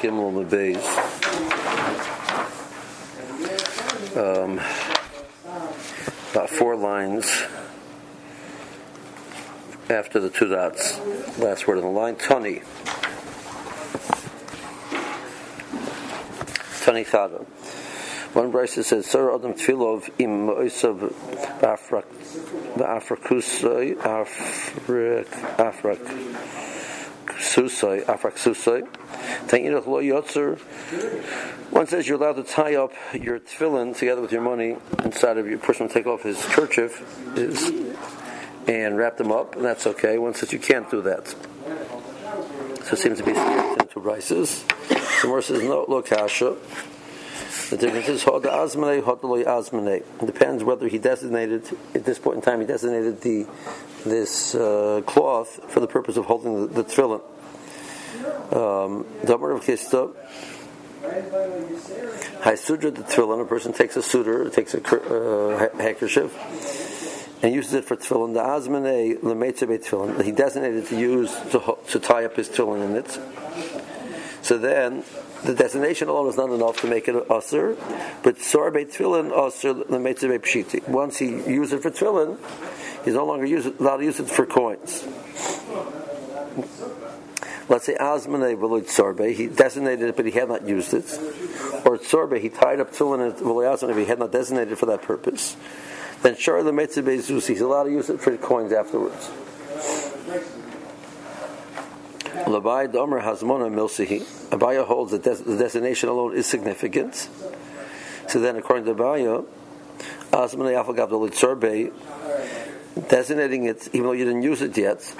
Gimel. Um, about four lines after the two dots. Last word on the line. Tony. Tani Chada. One Bryce says, Sir Adam Tfilov im Moisav Afrak Afrakusai Afrak Afrak Susai Afrak Susai. One says you're allowed to tie up your tefillin together with your money inside of your person take off his kerchief is, and wrap them up, and that's okay. One says you can't do that. So it seems to be into rices. The more says no, lo kasha. The difference is hod azmane, hod azmane. It depends whether he designated at this point in time he designated the this uh, cloth for the purpose of holding the, the tefillin. Um, Damar of Kista. Haisudra the tefillin. A person takes a suitor, takes a uh, handkerchief, and uses it for tefillin. The azmane lemetzebe tefillin. He designated to use to, to tie up his tefillin in it. So then, the designation alone is not enough to make it usr, but sorbe tefillin usr lemetzebe pshiti. Once he uses it for tefillin, he's no longer use it, allowed to use it for coins. Let's say Azmane Veloid Sorbe, he designated it but he had not used it. Or Sorbe, he tied up tefillin at Veloy he had not designated it for that purpose. Then Shar the Metzebe Zeus, he's allowed to use it for coins afterwards. Labai Domer Hazmona Milsihi. Abaye holds that the designation alone is significant. So then, according to Abaye, Azmane Afagav Veloid Sorbe, designating it, even though you didn't use it yet,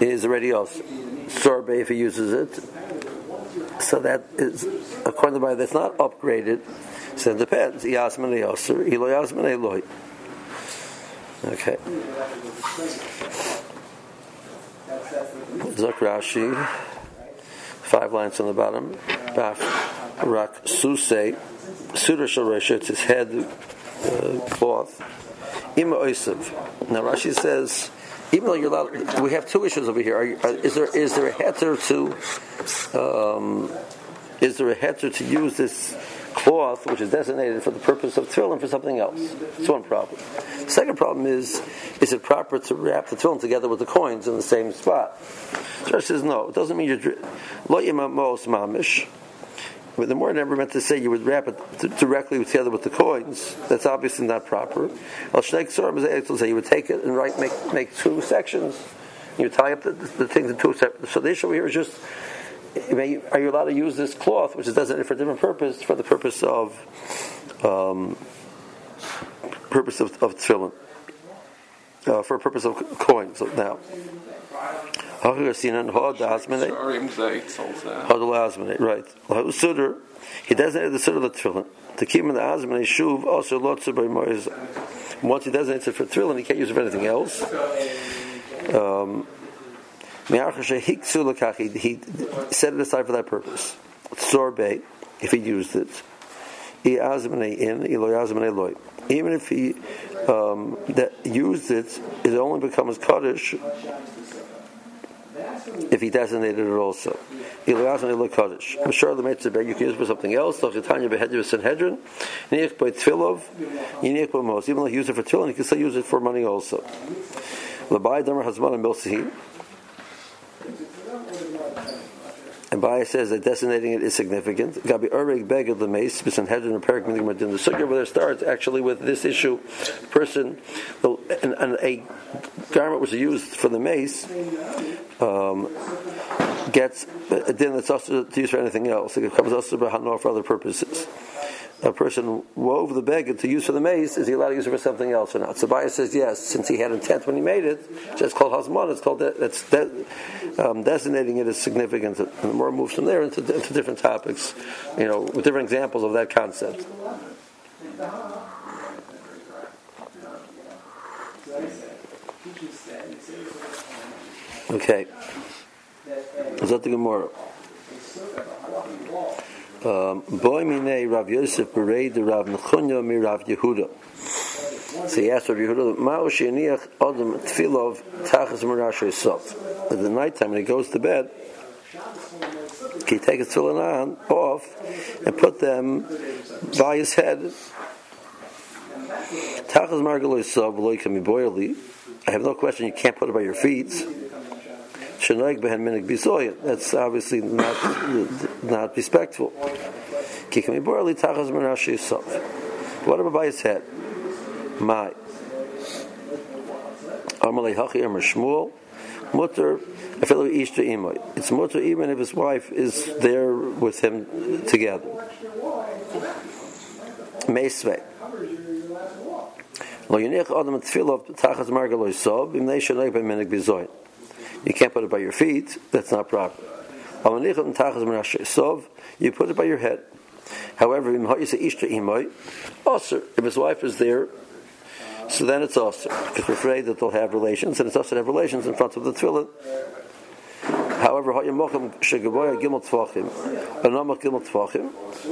is already else. Sorbet if he uses it. So that is, according to the that's not upgraded. So it depends. Yasmin Yoser, Elo Yasmin Eloi. Okay. Zak Rashi, five lines on the bottom. Baf Rak Suse, Sharesha, it's his head uh, cloth. Ima Oisav. Now Rashi says, even though you're allowed, we have two issues over here. You, are, is there is there a heter to um, is there a heter to use this cloth which is designated for the purpose of tefillin for something else? That's one problem. The second problem is is it proper to wrap the tefillin together with the coins in the same spot? So says no. It doesn't mean you're lo yimamos mamish. But the more never meant to say you would wrap it directly together with the coins. That's obviously not proper. Al say you would take it and write make make two sections. You tie up the, the things in two separate. So the issue here is just are you allowed to use this cloth, which is designated for a different purpose, for the purpose of um, purpose of, of tefillin, uh, for a purpose of coins. Now, Right. Suder, he designated the Suder of the Tefillin. To keep him the Azman Shuv, also Lotzer by Moiz. Once he designates it for Tefillin, he can't use it for anything else. Um, he set it aside for that purpose. Sorbe, if he used it. Even if he um, that used it, it only becomes Kaddish if he designated it also. I'm sure the Mitzvah You can use for something else. Even though you use it for tefillin, you can still use it for money also. And Baya says that designating it is significant. Gabi Ureg Beged the Mace, Bisan Hedron and Perik Midigmadin. The sugya over there starts actually with this issue. Person, and, and a garment was used for the mace um, gets a din that's also to use for anything else. It comes also for other purposes a person wove the beggar to use for the mace, is he allowed to use it for something else or not? So Bias says yes, since he had intent when he made it, it's called Hazman, it's called, that's de- um, designating it as significant. And the more moves from there into, into different topics, you know, with different examples of that concept. Okay. Is that the Gemara? Um, Boy mine Rav Yosef bereid Rav Nechunya mi Rav Yehuda. So he asked Rav Yehuda, Ma'o she'eniach adam tfilov tachas merash At the night time when he goes to bed, He take his tefillin on off and put them by his head. Tachas margaloi sav v'loy kami boili. I have no question. You can't put it by your feet. Behen bisoyin. That's obviously not not respectful. Kikami boili tachas sav. What about by his head? My. Amalei hachi emer shmuel. Mutter. It's mutter even if his wife is there with him together. Meisvei. You can't put it by your feet, that's not proper. You put it by your head. However, if his wife is there, so then it's also because we're afraid that they'll have relations, and it's also to have relations in front of the tefillin. However,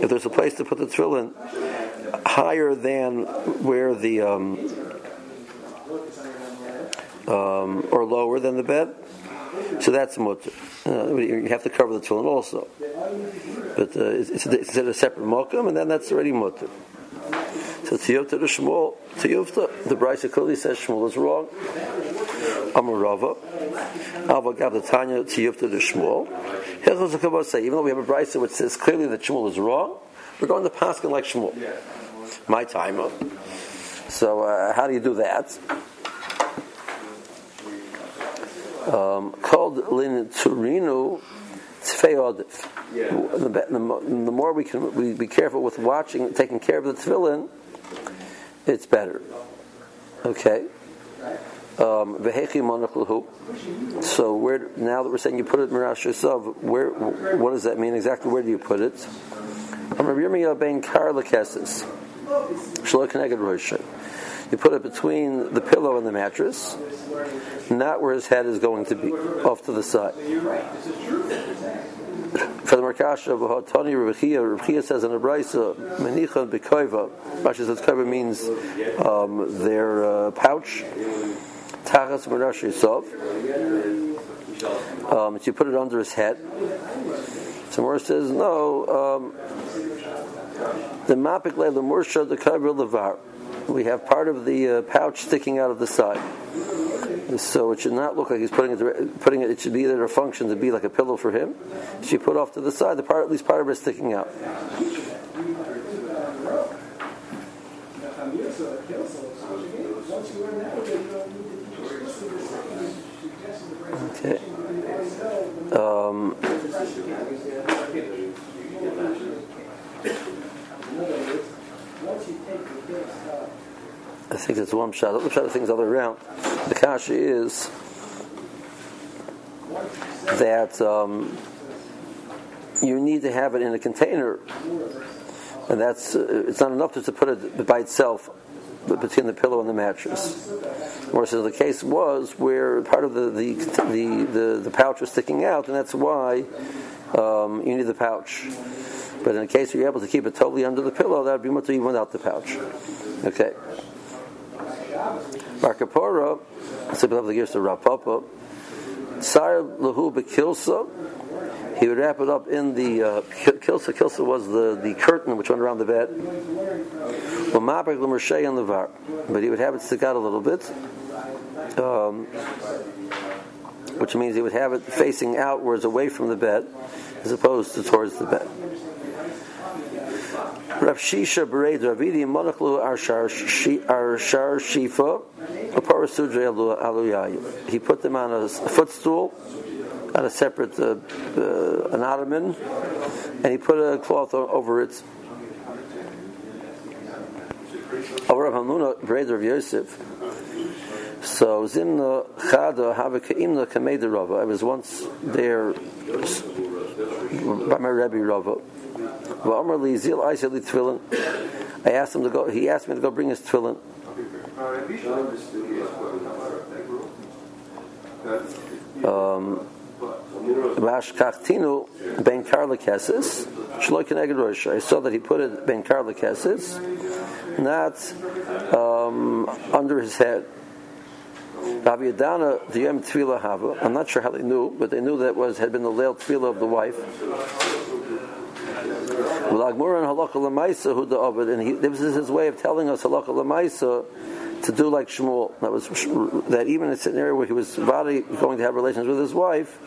if there's a place to put the tefillin higher than where the um, um, or lower than the bed, so that's mutter. Uh, you have to cover the tefillin also, but uh, it's, it's, a separate mokum, and then that's already mutter. So tiyuvta to Shmuel, tiyuvta, the Brisa clearly says Shmuel is wrong. Amar Alva Gav the Tanya Tiyufta the Shmuel. Hilchos say, even though we have a brisa which says clearly that Shmuel is wrong, we're going to Paskin like Shmuel. My time. So uh, how do you do that? Um, called Lin Turinu Tzfei the, the, more we can we be careful with watching, taking care of the tefillin, it's better. Okay. Um, so where now that we're saying you put it mirash yourself, where what does that mean exactly? Where do you put it? You put it between the pillow and the mattress, not where his head is going to be, off to the side. For the Markasha of Tani Rabbi Chiya, Rebechia says in a Brisa, Bekoiva. Rashi says Koiva means um, their uh, pouch. Tachas Merash Yisov. Um, so you put it under his head. Somewhere says, no, um, the Mapik the Mursha, the Kaibir Levar. We have part of the uh, pouch sticking out of the side. So it should not look like he's putting it. Putting it. It should be either a function to be like a pillow for him. She put off to the side. The part, at least part of it, sticking out. Okay. Um, I think it's one shot. The shot of things other around. The kasha is that um, you need to have it in a container, and that's uh, it's not enough just to put it by itself between the pillow and the mattress. Or so the case was where part of the the, the, the, the pouch was sticking out, and that's why um, you need the pouch. But in the case where you're able to keep it totally under the pillow, that would be much even without the pouch. Okay. Markapora, we have the gears to Rapapa. Sar lahu bekilsa. He would wrap it up in the uh, kilsa. Kilsa was the, the curtain which went around the bed. But he would have it stick out a little bit, um, which means he would have it facing outwards away from the bed as opposed to towards the bed. Rav Shisha Bered Ravidi Monachlu Arshar Shifa He put them on a footstool on a separate uh, uh, an ottoman, and he put a cloth over it. Over Rav Hamnuna Bered Rav Yosef. So Zimna Chada Havakaimna Kameda Rava. I was once there by my Rebbe Rava. I asked him to go. He asked me to go bring his tefillin. Um, ben Karla Keses, I saw that he put it Ben Karla Keses, not um, under his head. The Yom Hava. I'm not sure how they knew, but they knew that was had been the Leil Tefillah of the wife. And he, this is his way of telling us Halakha Lamaisa to do like Shmuel. That was that even in a scenario where he was going to have relations with his wife,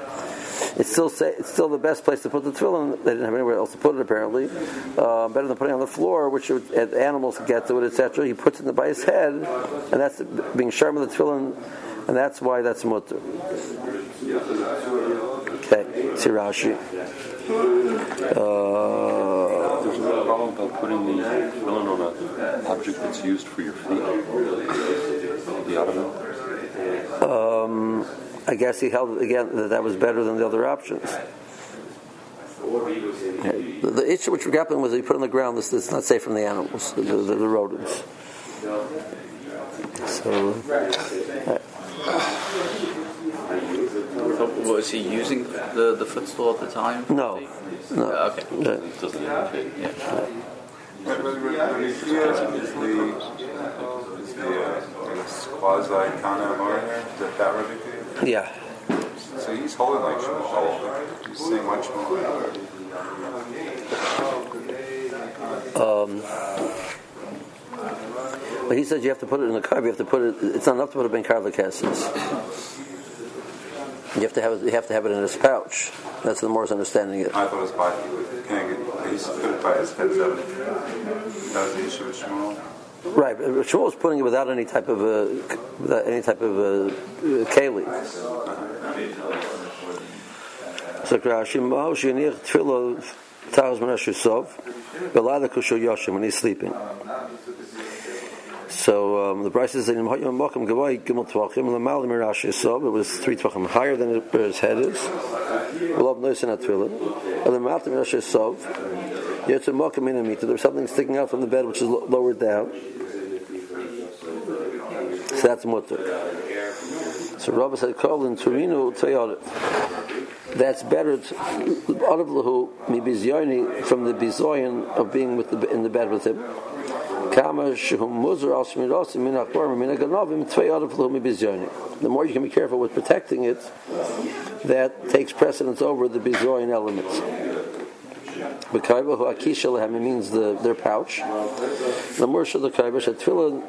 it's still say, it's still the best place to put the tefillin. They didn't have anywhere else to put it apparently. Uh, better than putting it on the floor, which would, animals get to it, etc. He puts it by his head, and that's being sharp with the tefillin, and that's why that's mutter. Okay, see Rashi. Uh, No problem about putting the tefillin on an object that's used for your feet. The ottoman. Um, I guess he held again that that was better than the other options. The, the issue which we're grappling is he put on the ground this it's not safe from the animals, the, the, the rodents. So, uh, was he using the, the footstool at the time? No. No. Okay. Yeah. Doesn't indicate. Yeah. But when when is the is the uh, quasi kana amar that that would yeah. So he's holding like Shmuel. He's saying much more. But he says you have to put it in the car. You have to put it. It's not enough to put it in car the cases. You have to have it. You have to have it in his pouch. That's the Morris understanding it. I thought it was by can't get. Put it by his head. That that was the issue with Shmuel. Right, but Shmuel was putting it without any type of uh, without any type of uh, keli. So Rashi Mao Shinich Tefillah Taz Menash Yisov Belada Kusho Yoshim when he's sleeping. Um, the price is in Mokim Gavai Gimel Tvachim Lamalim Rashi Yisov. It was three Tvachim higher than where his head is. Love Noisin Atfillah. And the Matim Rashi Yisov. Yet to Mokim Minamita. There's something sticking out from the bed which is lo- lowered down. So that's mutter. So Rabbi said, "Call in Torino Toyota." That's better. Out of lahu from the bizoyin of being with the, in the bed with him. The more you can be careful with protecting it, that takes precedence over the bizoyin elements. Bekaiva hu akisha means the, their pouch. The morsha the kaiva shetfila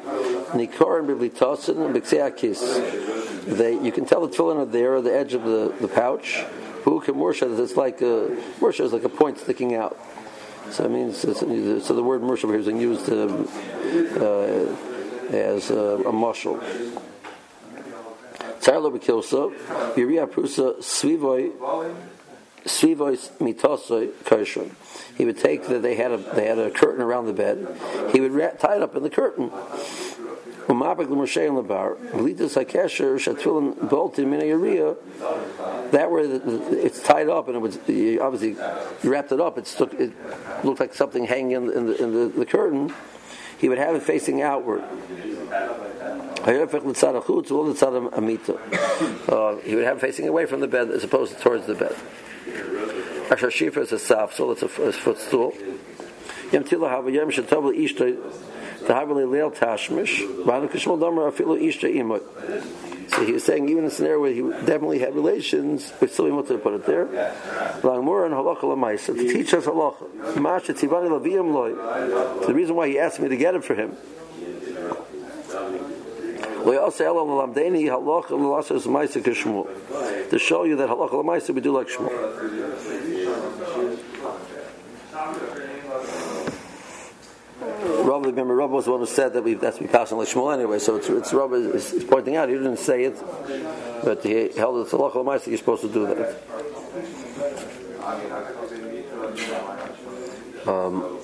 nikor and biblitasin and b'ksei They, you can tell the tefillin are there at the edge of the, the pouch. Who can morsha that it's like a is like a point sticking out. So it means so the word morsha here is being used um, uh, as uh, a mushal. Tzarlo svivoy kosher. He would take that they had a they had a curtain around the bed. He would tie it up in the curtain. That where it's tied up and it was obviously wrapped it up. It. It looked like something hanging in, the, in, the, in the, the curtain. He would have it facing outward. Uh, he would have it facing away from the bed as opposed to towards the bed. Asher Shifa is a safsel, it's a, a footstool. So he was saying even in a scenario where he definitely had relations, but still wanted to put it there. To teach us halacha. The reason why he asked me to get it for him. To show you that halacha we do like Shmuel. Rabbi, remember, Rabbi was the one who said that we that's on like Shmuel anyway. So it's, it's Rabbi is, is pointing out he didn't say it, but he held it to halacha lemaisa. You're supposed to do that. Um,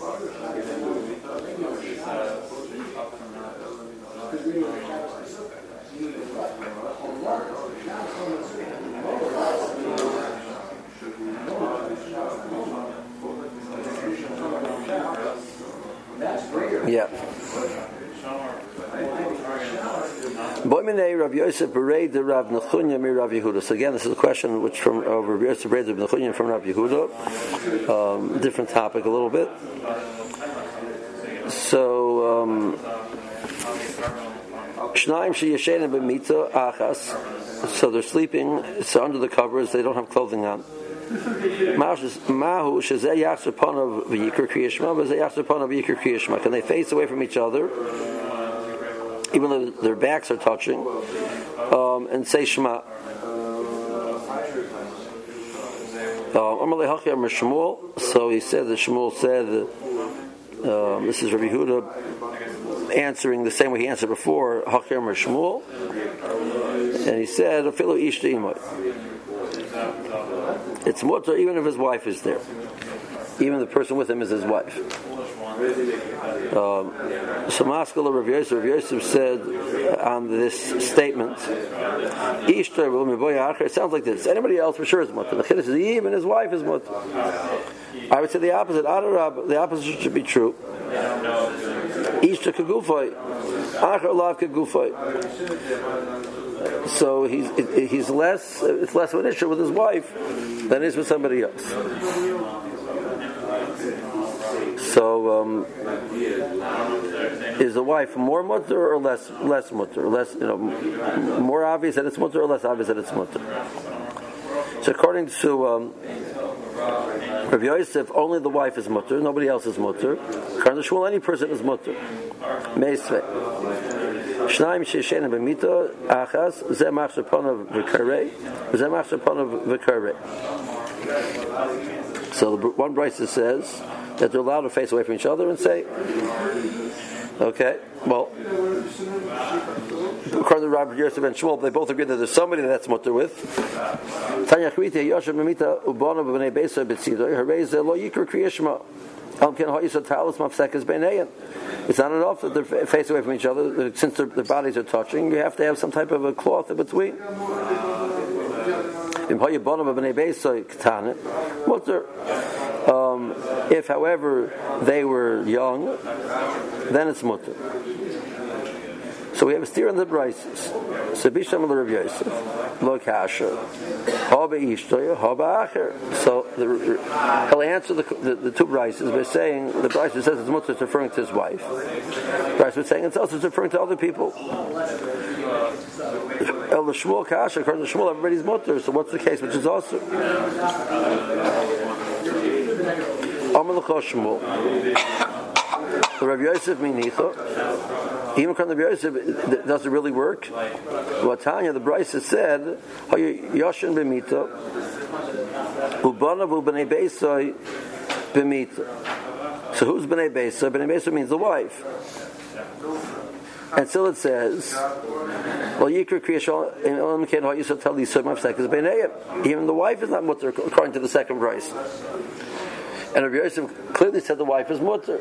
Yeah. Boimene Rav Yosef Rav Rav Yehuda. So again, this is a question which from uh, Rav Yosef Bereid Rav Nechunya from Rav Yehuda. Um, different topic a little bit. So um. So they're sleeping. It's under the covers. They don't have clothing on. Can they face away from each other, even though their backs are touching, um, and say Shema? Um, so he said that Shmuel said that um, this is Rabbi Huda answering the same way he answered before, Hakim and he said, "Afilu ishta It's mutter even if his wife is there, even the person with him is his wife." Um, so Maskala Rav Yosef, Rav Yosef said on this statement, it sounds like this. Anybody else for sure is mutter. The chiddush is even his wife is mutter. I would say the opposite. The opposite should be true. Ishta kagufay, achar lav kagufay. So he's he's less it's less of an issue with his wife than it is with somebody else. So, um, is the wife more mutter or less less mutter? Less, you know, more obvious that it's mutter or less obvious that it's mutter? So, according to um, Rav Yosef, only the wife is mutter, nobody else is mutter. According to any person is mutter. Meisve. Ze machshir ponav v'karei. So one Bryce says that they're allowed to face away from each other and say, okay, well, according to Rabbi Yosef and Shmuel, they both agree that there's somebody that's mutter with. Tanya Chvita Yoshem Memita Ubana B'nei Herez Lo Yikr Kriyishma it's not enough that they're face away from each other since their, their bodies are touching. You have to have some type of a cloth in between. Um, if, however, they were young, then it's mutter. So we have a steer on the brises. So Bisham Rav Yosef, Lo Kasha, Haba Ishtoya, Haba Acher. So the, he'll answer the, the, the two brises by saying the brise says it's mutter referring to his wife. The brise is saying it's also referring to other people. El the Shmuel Kasha, according to Shmuel, everybody's mutter. So what's the case? Which is also. Amar Shmuel. Rav Yosef Minicha. Even from the Yosef, does it really work? Well, Tanya, the Bryce said, Yoshin b'mita, ubanav u'bnei beisai b'mita. So who's b'nei beisai? B'nei beisai means the wife. And still it says, well, Yikr Kriyashal in Olam Ken How Yisrael these Sumaf Sekas B'nei Even the wife is not mutter according to the second Bryce. And Rabbi Yosef clearly said the wife is mutter.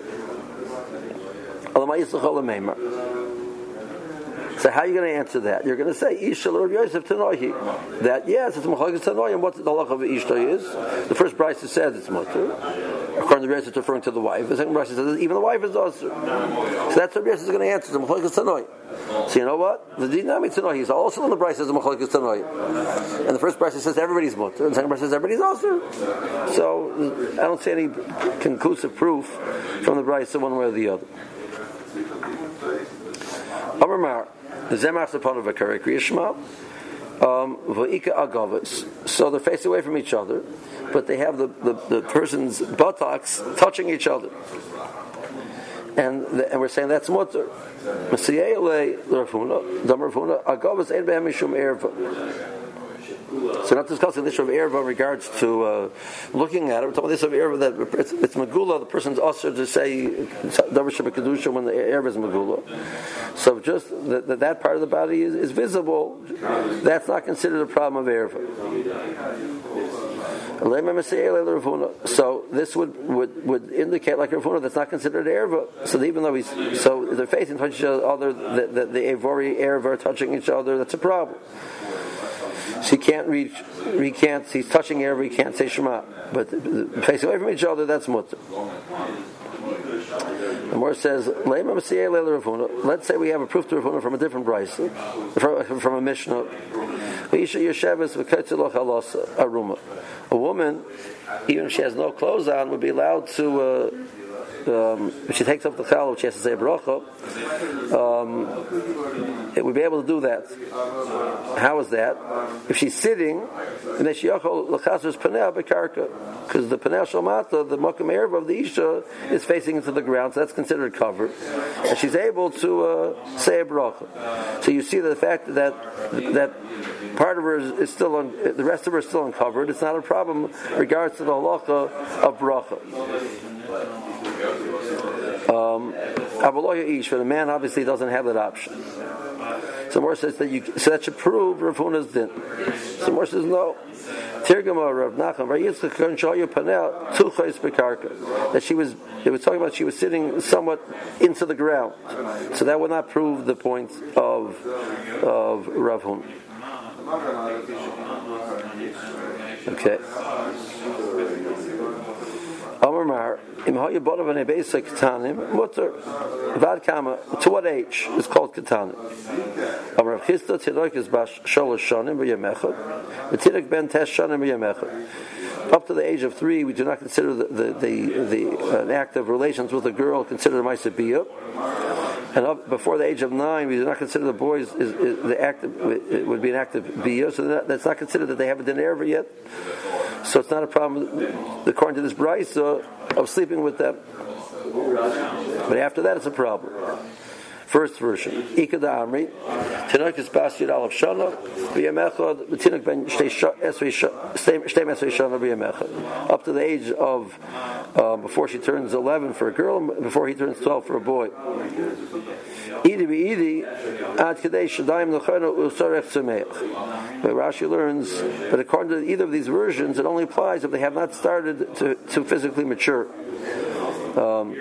So how are you going to answer that? You're going to say Isha Rabbi Yosef Tanohi. That yes, it's Machalikas Tanohi. And what the halacha of Ishta is? The first Bryce says it's mutter. According to Rabbi Yosef, referring to the wife. The second Bryce says even the wife is also. So that's what Yosef is going to answer. It's Machalikas Tanohi. So you know what? The Dinami Tanohi is also in the Bryce says Machalikas Tanohi. And the first Bryce says everybody's mutter. And the second Bryce says everybody's also. So I don't see any conclusive proof from the Bryce one way or the other. Amar Zemach upon of a Kriyashma. Um, so they're facing away from each other, but they have the, the, the person's buttocks touching each other. And, the, and we're saying that's mutter. So not discussing this of Erva in regards to uh, looking at it. We're talking about this of Erva that it's, it's the person's usher to say Davar Kedusha when the Erva is Megula. So just that, that, that part of the body is, is, visible, that's not considered a problem of Erva. So this would, would, would indicate like Rav Huna that's not considered erva. So even though he's so they're facing touching each other, the, the, the Avori erva touching each other, that's a problem. So he can't reach, he can't, he's touching air, he can't say Shema. But facing away from each other, that's mutter. The more says, let's say we have a proof to Rav Huna from a different price, from, from a Mishnah. A woman, even if she has no clothes on, would be allowed to uh, um, she takes off the challah, she has to say bracha, um, it would be able to do that. How is that? If she's sitting, and then she yachol lachazer's panel bekarka, because the panel shalmata, the makam erev of the isha, is facing into the ground, so that's considered covered, and she's able to uh, say a bracha. So you see the fact that that part of her is, is still un, the rest of her is still uncovered. It's not a problem regards to the halacha of bracha. Um, Ish, for the man obviously doesn't have that option. Some more says that you so that should prove Rav Huna's din. Some more says no. Tirgama Rav you panel tuchais bekarka that she was. It was talking about she was sitting somewhat into the ground, so that would not prove the point of of Rav Hun. Okay. Amar im bod of basic mutter vad kama to what age is called katanim. Amar is bash ben tes shonim b'yemechad. Up to the age of three, we do not consider the the, the, the an act of relations with a girl considered a and up before the age of nine, we do not consider the boys is, is the act of, it would be an act of biyah, so that, that's not considered that they haven't done ever yet. So it's not a problem, according to this brisa, of sleeping with them. But after that, it's a problem. First version. Ikada Amri. Tinok is bas alav shana. V'yamechad. Tinok ben shtei esrei shana v'yamechad. Up to the age of, um, before she turns 11 for a girl, before he turns 12 for a boy. Idi idi ad kadei shadayim l'chana usarech tzemeich. But Rashi learns, but according to either of these versions, it only applies if they have not started to, to physically mature. Um,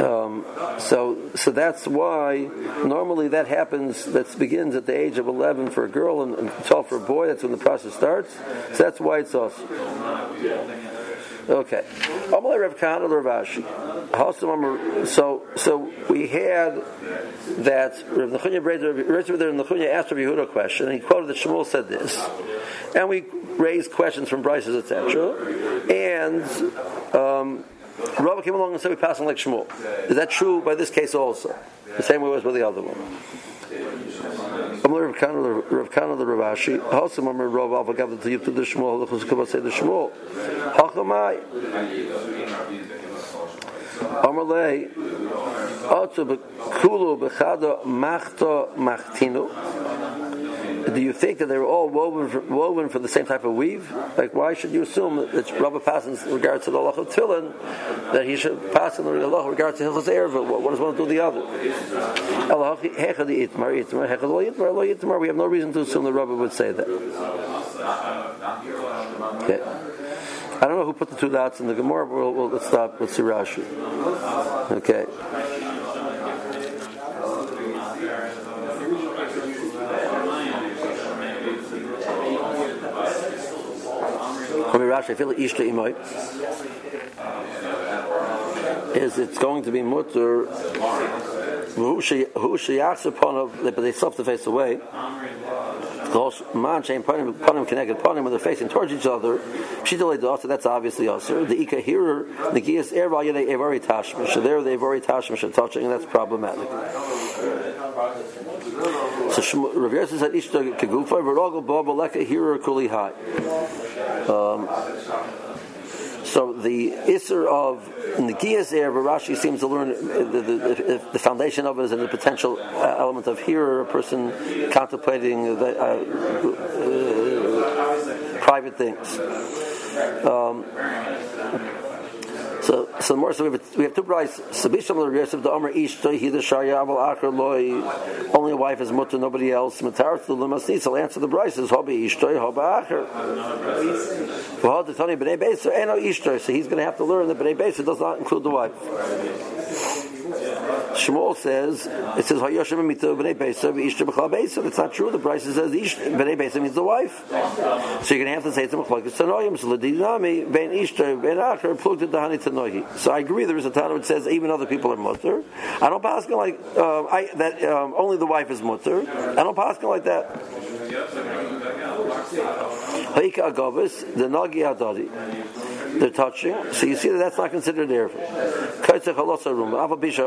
um, so, so that's why normally that happens. That begins at the age of 11 for a girl and, and 12 for a boy. That's when the process starts. So that's why it's us. Okay. So, so we had that Rav Nechunya asked Rav Yehuda a question, and he quoted that Shmuel said this, and we raised questions from Bryces, etc. And um, Rabbi came along and said we pass on like Shmuel. Is that true by this case also? The same way as with the other one. Rav Kana the Ravashi, Hasam Amr Rav Alva Gav the to the Shmuel, the say the Shmuel. Hachamai. Amalei, Otsu Bekulu Bechada Machta Machtinu do you think that they were all woven for, woven for the same type of weave? Like, why should you assume that Rabbi passes in regards to the Allah of Tefillin, that he should pass in the Allah in regards to Hilchas Erev? What, what does one do the other? We have no reason to assume the Rabbi would say that. Okay. I don't know who put the two dots in the Gemara, but we'll, we'll let's stop. Let's see Rashi. Okay. Rashi, I feel ishta imoy is it's going to be mutter? Who sheyachs upon of but they stuff the face away. Because man chain upon him connected upon him when they're facing towards each other. She delayed the also that's obviously also the ika hearer the gias erva yede evari tashmish so there they evari tashmish touching and that's problematic. So Rav Yosef said ishta kegufa v'rogel bo b'leka hearer kuli high um, so the Isser of Negias there, Rashi seems to learn the, the, the, foundation of it is in the potential uh, element of here, a person contemplating the, uh, uh, private things. Um, so, so more. So we have, we have two brides. Sabisham l'Yosef the Omer Ishto he the Shaya Aval Acher Loi. Only a wife is mutter, nobody else. Matar to the Lemasnis. I'll answer the brides. Is Hobi Ishto Hoba Acher. V'hod the Tony Bnei Beis Eno Ishto. So he's going to have to learn that Bnei Beis does not include the wife. Shmuel says it says Hayoshem Mito Bnei Beisa Ishta B'chal Beisa. It's not true. The price says Bnei Beisa means the wife. So you're going to have to say to Machlokes Tanoyim. So Ben Ishta Ben Acher. So I agree. There is a Tana which says even other people are mutter. I don't pass like uh, I, that. Um, only the wife is mutter. I don't pass like that. Haika Agavis the Nagi Adadi. They're touching. So you see that that's not considered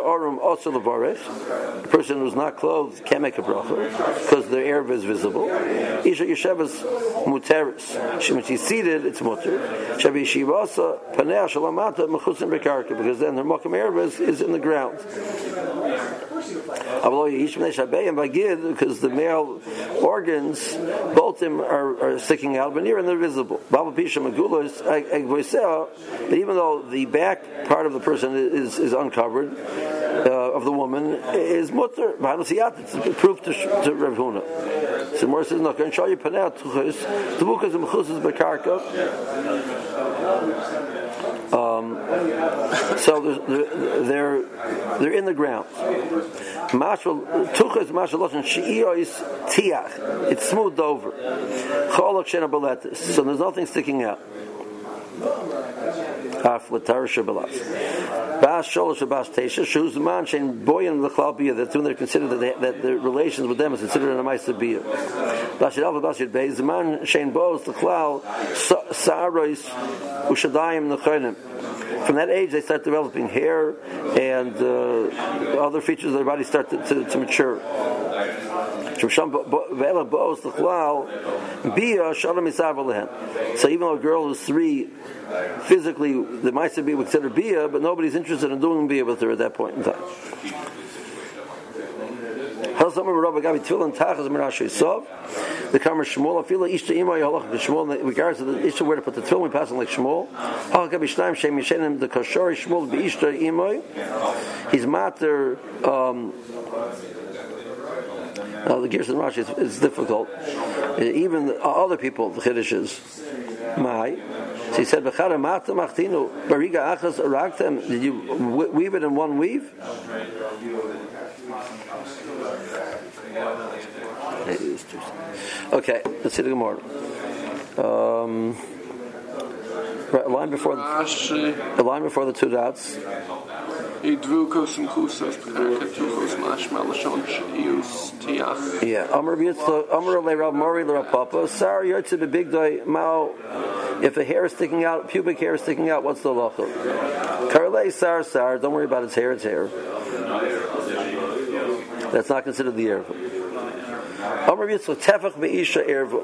orum also. The person who's not clothed can't make a bracha because the erva is visible. Isha yeshevas muteris. She when she's seated, it's muter. Because then her makam erva is, is in the ground. Because the male organs, both of them are, are sticking out, but near and they're visible. But even though the back part of the person is, is uncovered, uh, of the woman, is mutter. It's proof to, to Rav Huna. So more says, no, can show you panel tuchus. The book is mechusis bekarka. Um, so they're, they're in the ground. Tuchas mashal she'iyos tiach. It's smoothed over. So there's nothing sticking out. Af l'tar shabalas. Bas sholosh bas teisha. Shuz man shein boyan l'chlal That's when they're considered that, they, that the relations with them is considered a ma'isa bia. Bas yid bas yid beis. Man shein boz l'chlal sa'arois u'shadayim l'chonim. From that age, they start developing hair and uh, other features of their body start to, to, to mature. So even though a girl is three, physically the mice be considered bia, but nobody's interested in doing bia with her at that point in time. The Kamar Shmuel, Afila Ishta Imay Halach Shmuel, in regards to the Ishta where to put the tefillin, we pass on like Shmuel. Halach Shnaim Shem Yishenim, the Kashori Shmuel, Be Ishta Imay. His matter, um, uh, the Gerson Rashi is, is difficult. Uh, even the, uh, other people, the Chiddishes, Mai. So he said, "Bechara mata machtinu bariga achas aragtem." Did you weave it in one weave? Okay, let's see the Gemara. Um, right, line before the, a line before the two dots. Yeah, Amr Rav Mori Papa, Sar Yotze. If the hair is sticking out, pubic hair is sticking out, what's the lacha? Karle Sar Sar, don't worry about its hair, it's hair. That's not considered the erva. Tefach Be'isha erva.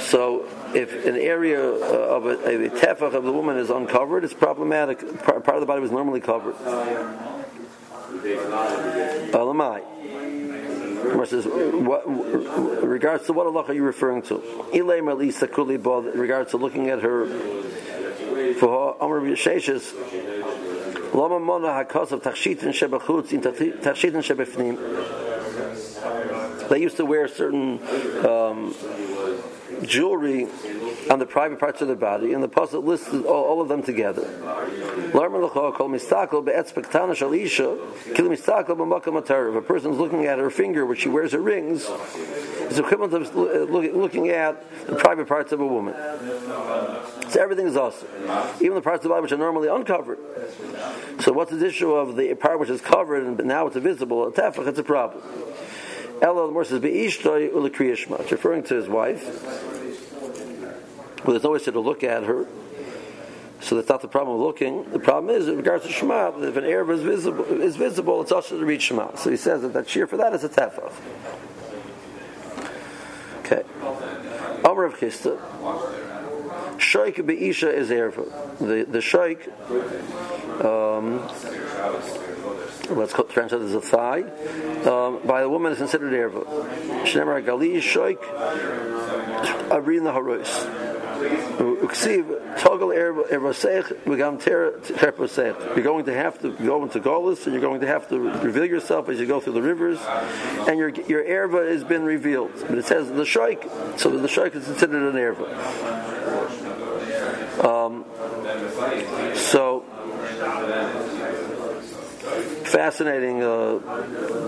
So if an area uh, of a, a tefach of the woman is uncovered, it's problematic. Part of the body was normally covered. Alamai. says, what, regards to what Allah are you referring to? Regards to looking at her for her Amr Sheshes. Lama Mona Hakos of Tachshitin Shebachutz in Tachshitin Shebefnim. They used to wear certain um, jewelry on the private parts of the body, and the puzzle lists all, all, of them together. If a person is looking at her finger, which she wears her rings, it's equivalent of looking at the private parts of a woman. So everything is awesome. Even the parts of the body which are normally uncovered. So what's the issue of the part which is covered and now it's visible? It's a problem. The more says. It's referring to his wife. Well, there's no way to look at her. So that's not the problem of looking. The problem is, in regards to Shema, if an Arab is visible, is visible it's also to read Shema. So he says that that shear for that is a tefach. Okay. Amr of Chista. Shoik be'isha is erva. The the shoik, um, let's translate as a thigh, um, by the woman is considered erva. Shnemar gali arin the haros. You're going to have to go into Golis, and you're going to have to reveal yourself as you go through the rivers, and your your erva has been revealed. But it says the shoik, so the shoik is considered an erva. Um, so fascinating uh,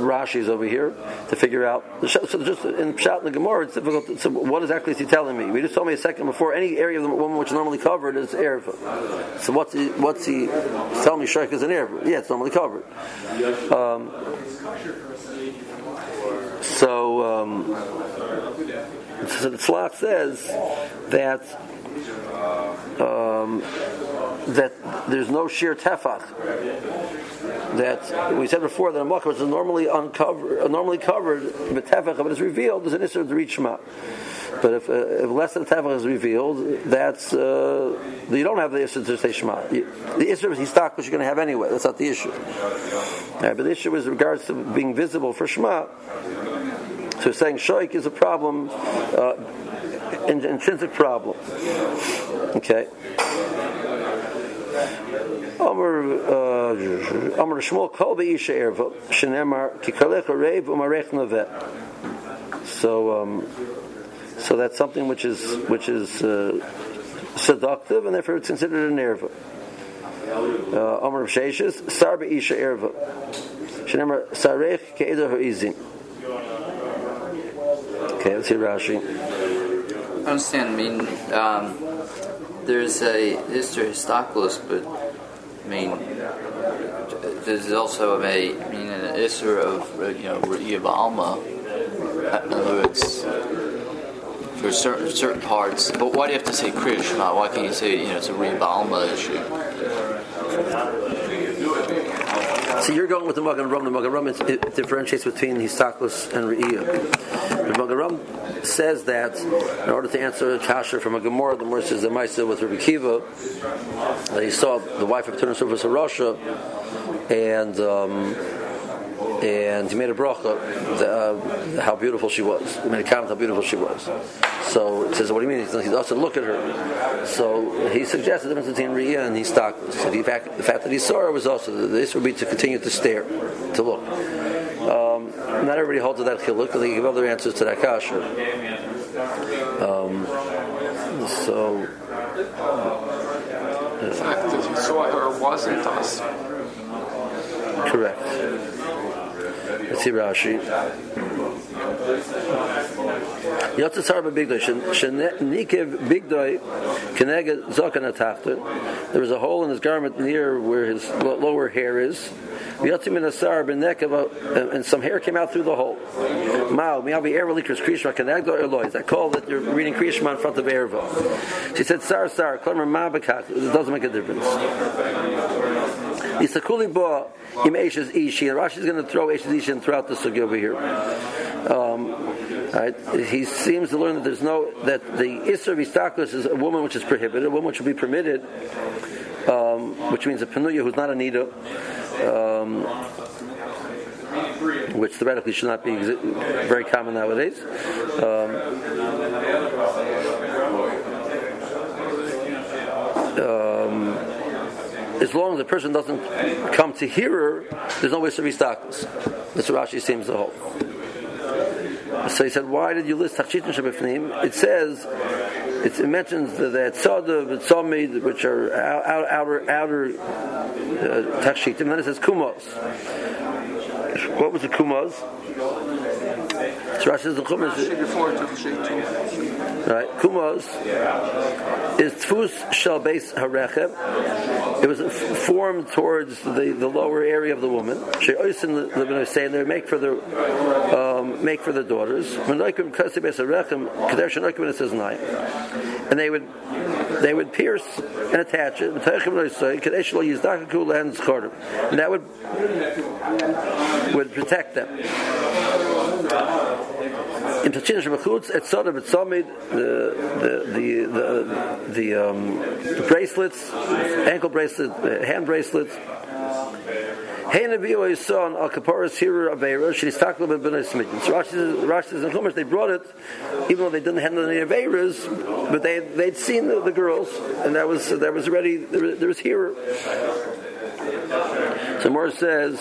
Rashi's over here to figure out. So just in Pshat and the Gemara, it's difficult. To, so what exactly is he telling me? We just told me a second before. Any area of the woman which is normally covered is erev. So what's he? What's he telling me? Shrek is an erev. Yeah, it's normally covered. Um, so, um, so the Tzlach says that um, that there's no sheer tefach. That we said before that a makar is normally uncovered, uh, normally covered, with tefach, but it's revealed, there's an issue to reach shema. But if, uh, if less than tefach is revealed, that's uh, you don't have the issue to say shema. You, the issue is histak, which you're going to have anyway. That's not the issue. but the issue is regards to being visible for shema. So saying shoik is a problem, uh, an intrinsic problem. Okay. Amr uh, Erva Shenemar Kikalech Reiv Umarech Navet. So, um, so that's something which is which is uh, seductive, and therefore it's considered an erva. Uh, Amr Sheishes Sar Be'isha Erva Shenemar Sarech Ke'eda Ha'izim. Okay, let's hear Rashi. I understand. I mean, um, there's a Isser Histoclus, but I mean, there's also a I mean an Isser of you know Re'iyah. In other words, for certain certain parts. But why do you have to say Kriya Shema? Why can't you say you know it's a Re'iyah issue? So you're going with the Magen Ram. The Magen Ram it, it differentiates between Histaklis and Re'iyah. The Magen Ram says that in order to answer a kasha from a Gemara, the Gemara says the Maisa with Rabbi Akiva, that he saw the wife of Turnus Rufus Russia and um, and he made a bracha the, uh, how beautiful she was. He made a comment how beautiful she was. So he says, "What do you mean?" He also look at her. So he suggested the difference between Riyah and Histaklis. So the fact, the fact that he saw her was also this would be to continue to stare, to look. Um, not everybody holds to that chiluk, but they give other answers to that kasha. Um, so. The fact that you saw her wasn't us. Correct. See Rashi. Yotzes Harba Bigdoy, Nikev Bigdoy, Keneged Zokan Atachter. There was a hole in his garment near where his lower hair is. Yotzim in Asar Benekeva, uh, and some hair came out through the hole. Mao, Miao be Erlikers Krishma Kenegdo Eloi. That call that you're reading Krishma in front of Erva? She said, Sar Sar, Klemer Mabakach. It doesn't make a difference. Isakuli Ba, Im Eshes Ishi, and is going to throw Eshes Ishi throughout the sugi over here. Um, right, he seems to learn that there's no that the Isser Vistakus is a woman which is prohibited, a woman which would be permitted, um, which means a Penuya who's not a Nida, um, which theoretically should not be very common nowadays. Um, as long as the person doesn't come to hear her, there's no way to restakus. That's what Rashi seems to hold. So he said, why did you list Tachshitin Shabbat It says, it mentions the, the Tzadav, the Tzomid, which are outer, outer uh, Tachshitim, then it says Kumos. What was the Kumos? So Rashi says the Kumos. Right, Kumos is Tfus Shal Beis Harechem. It was formed towards the, the lower area of the woman. She She'oisin the saying they make for the um, make for the daughters. And they would they would pierce and attach it. And that would would protect them. In Tachin Shemachutz, et Soda B'Tzomid, the the the the, the, um, the bracelets, ankle bracelets, hand bracelets. Hey Nabi son al kaparas hearer avera she's talking about ben. So Rashi says in Chumash they brought it, even though they didn't handle any averas, but they they'd seen the, the, girls, and that was that was already there was, there was. So Morris says.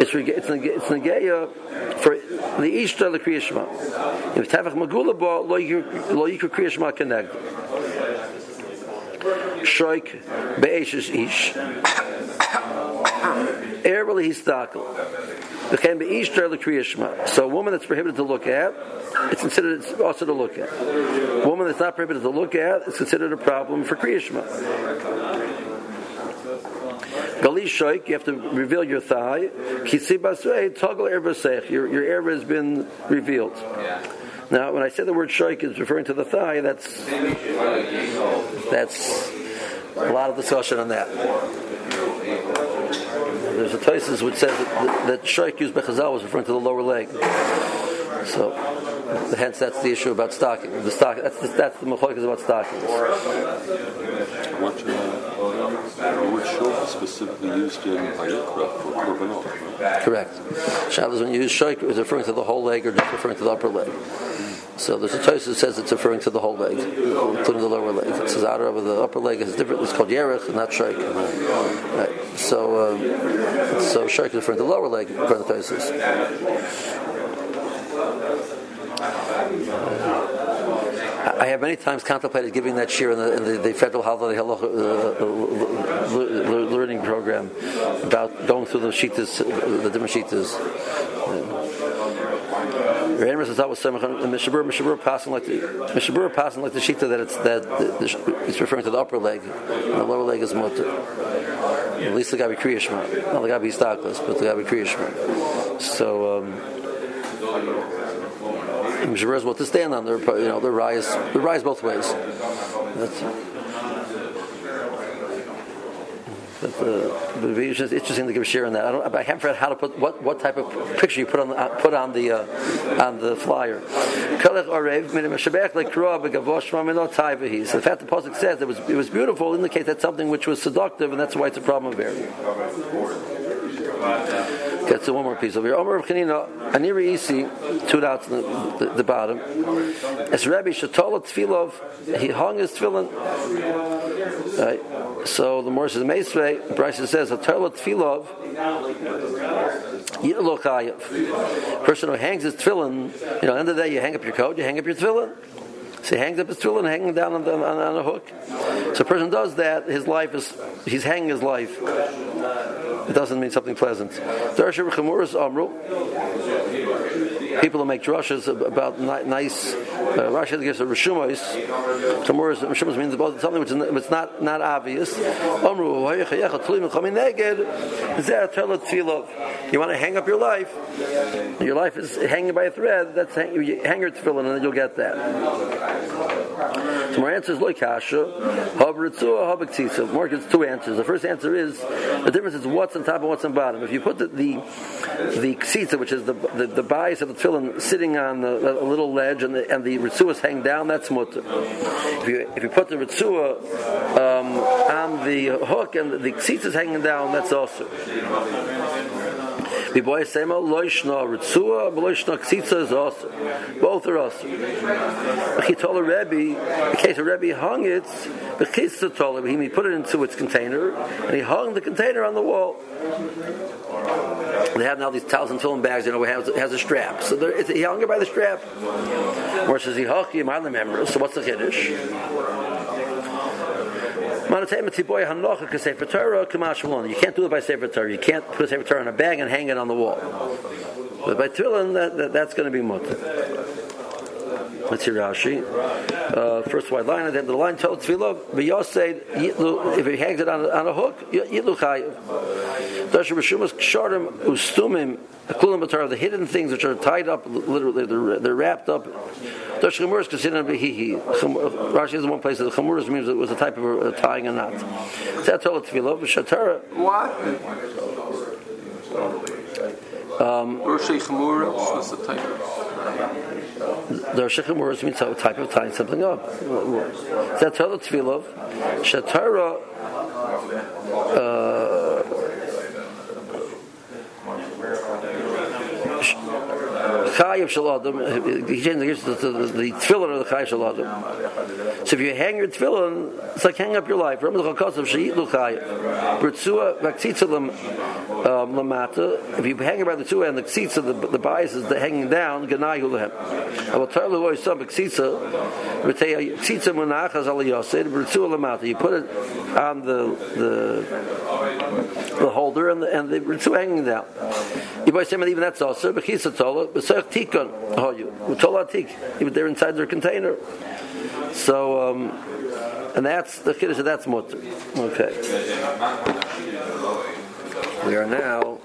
It's it's it's negeya for the ishta the kriyashma. If tavach magula ba lo yikra kriyashma connect. Shoik be'eshes ish. Erroli histakel. It can be ishta the kriyashma. So a woman that's prohibited to look at, it's considered also to look at. A woman that's not prohibited to look at, it's considered a problem for kriyashma. Gali shoik, you have to reveal your thigh. Kisi basrei, toggle erbasech. Your your erba has been revealed. Now, when I say the word shoik is referring to the thigh, that's that's a lot of discussion on that. There's a thesis which says that, that shoik used by Chazal was referring to the lower leg. So, hence that's the issue about stocking. The stock that's the, that's the is about stockings. Shoik is specifically used in Vayikra for korbanot? Correct. Shabbos when you use shoik is referring to the whole leg or just referring to the upper leg. So there's a that says it's referring to the whole leg, including the lower leg. It says outer of the upper leg is different. It's called yerech and not shaik. Right. So um, so shaik is referring to the lower leg according to Tosis. I have many times contemplated giving that shir in the, in the, the federal holiday uh, uh, learning program about going through the shitas, the different shitas. Reiner says that was Mishabur Mishabur passing like the Mishabur passing like the shita that it's that it's referring to the upper leg, and the lower leg is mutter. At least the Gabi Kriyashma, not the Gabi Stockless, but the Gabi Kriyashma. So. Um, Mishabur what to stand on. They're, you know, they rise, they rise both ways. That's, uh, it's just interesting to give a share on that. I, don't, I haven't figured out how to put what, what type of picture you put on the, uh, put on the uh, on the flyer. So the fact the pasuk says it was it was beautiful indicates that something which was seductive, and that's why it's a problem of Get to one more piece over here. Omer Chanina, Aniri Isi, two dots in the, the, the bottom. As Rabbi Shatola Tfilov, he hung his tefillin. Right. So the more says Meisvei, Bryce says, Atola Tfilov, Yilochayev. Person who hangs his tefillin, you know, end of the day, you hang up your coat, you hang up your tefillin. So he hangs up his tefillin, hanging down on, the, on, on a hook. So a person does that, his life is, he's hanging his life it doesn't mean something pleasant. People who make drushes about nice, uh, Rashi gives a rishumos. Chamuras, rishumos means about something which is not, not obvious. You want to hang up your life, your life is hanging by a thread, that's hang, you hang your tefillin and then you'll get that. So my answer is loy kasha, hab ritzua, More gets two answers. The first answer is the difference is what's on top and what's on bottom. If you put the the, the which is the, the, the bias of the tefillin, sitting on the, a little ledge and the and the ritzuas hang down, that's mutter. If you if you put the ritzua um, on the hook and the ksitza is hanging down, that's also. The boy sema loishna ritzua, loishna ksitza is also. Both are also. He told a Rebbe, in case a Rebbe hung it, the ksitza told him, he put it into its container, and he hung the container on the wall. They have now these thousand film bags, you know, it has, it has a strap. So he hung it by the strap. Says he on the members. So what's the kiddush? You can't do it by Sefer Torah. You can't put a Sefer Torah in a bag and hang it on the wall. But by Tefillin, that, that, that's going to be mutter. Let's hear Rashi. Uh, first white line, at the end of the line, told Tefillah, but Yosed, if he hangs it on, on a hook, Yitlu Chayiv. Dasha Rishumas Ksharim Ustumim, the hidden things which are tied up, literally, they're, they're wrapped up. Dash Chamuras Kasinan Behihi. Rashi is one place that Chamuras means it was a type of tying a knot. That's all Tefillah, Shatara. What? Um, Rosh Chamuras was the type the Rosh Chamuras means a type of tying something up. That's all Tefillah. Shatara. Uh, chayiv shaladam. He changed the, the, the, tefillin of the chayiv shaladam. So if you hang your tefillin, it's like hang up your life. Remember the chakasav sheitlu chayiv. Um, lamata. If you hang by the two and the ksitza, the, the bias is the hanging down. Ganai hulehem. I will tell you some ksitza. Ksitza munachas lamata. You put it on the the the holder and the and the bertzua hanging down. You even that's also. Tola. Tikon hoyu. Utola tik. Even they're inside their container. So, um, and that's the kiddush. That's mutter. Okay. We are now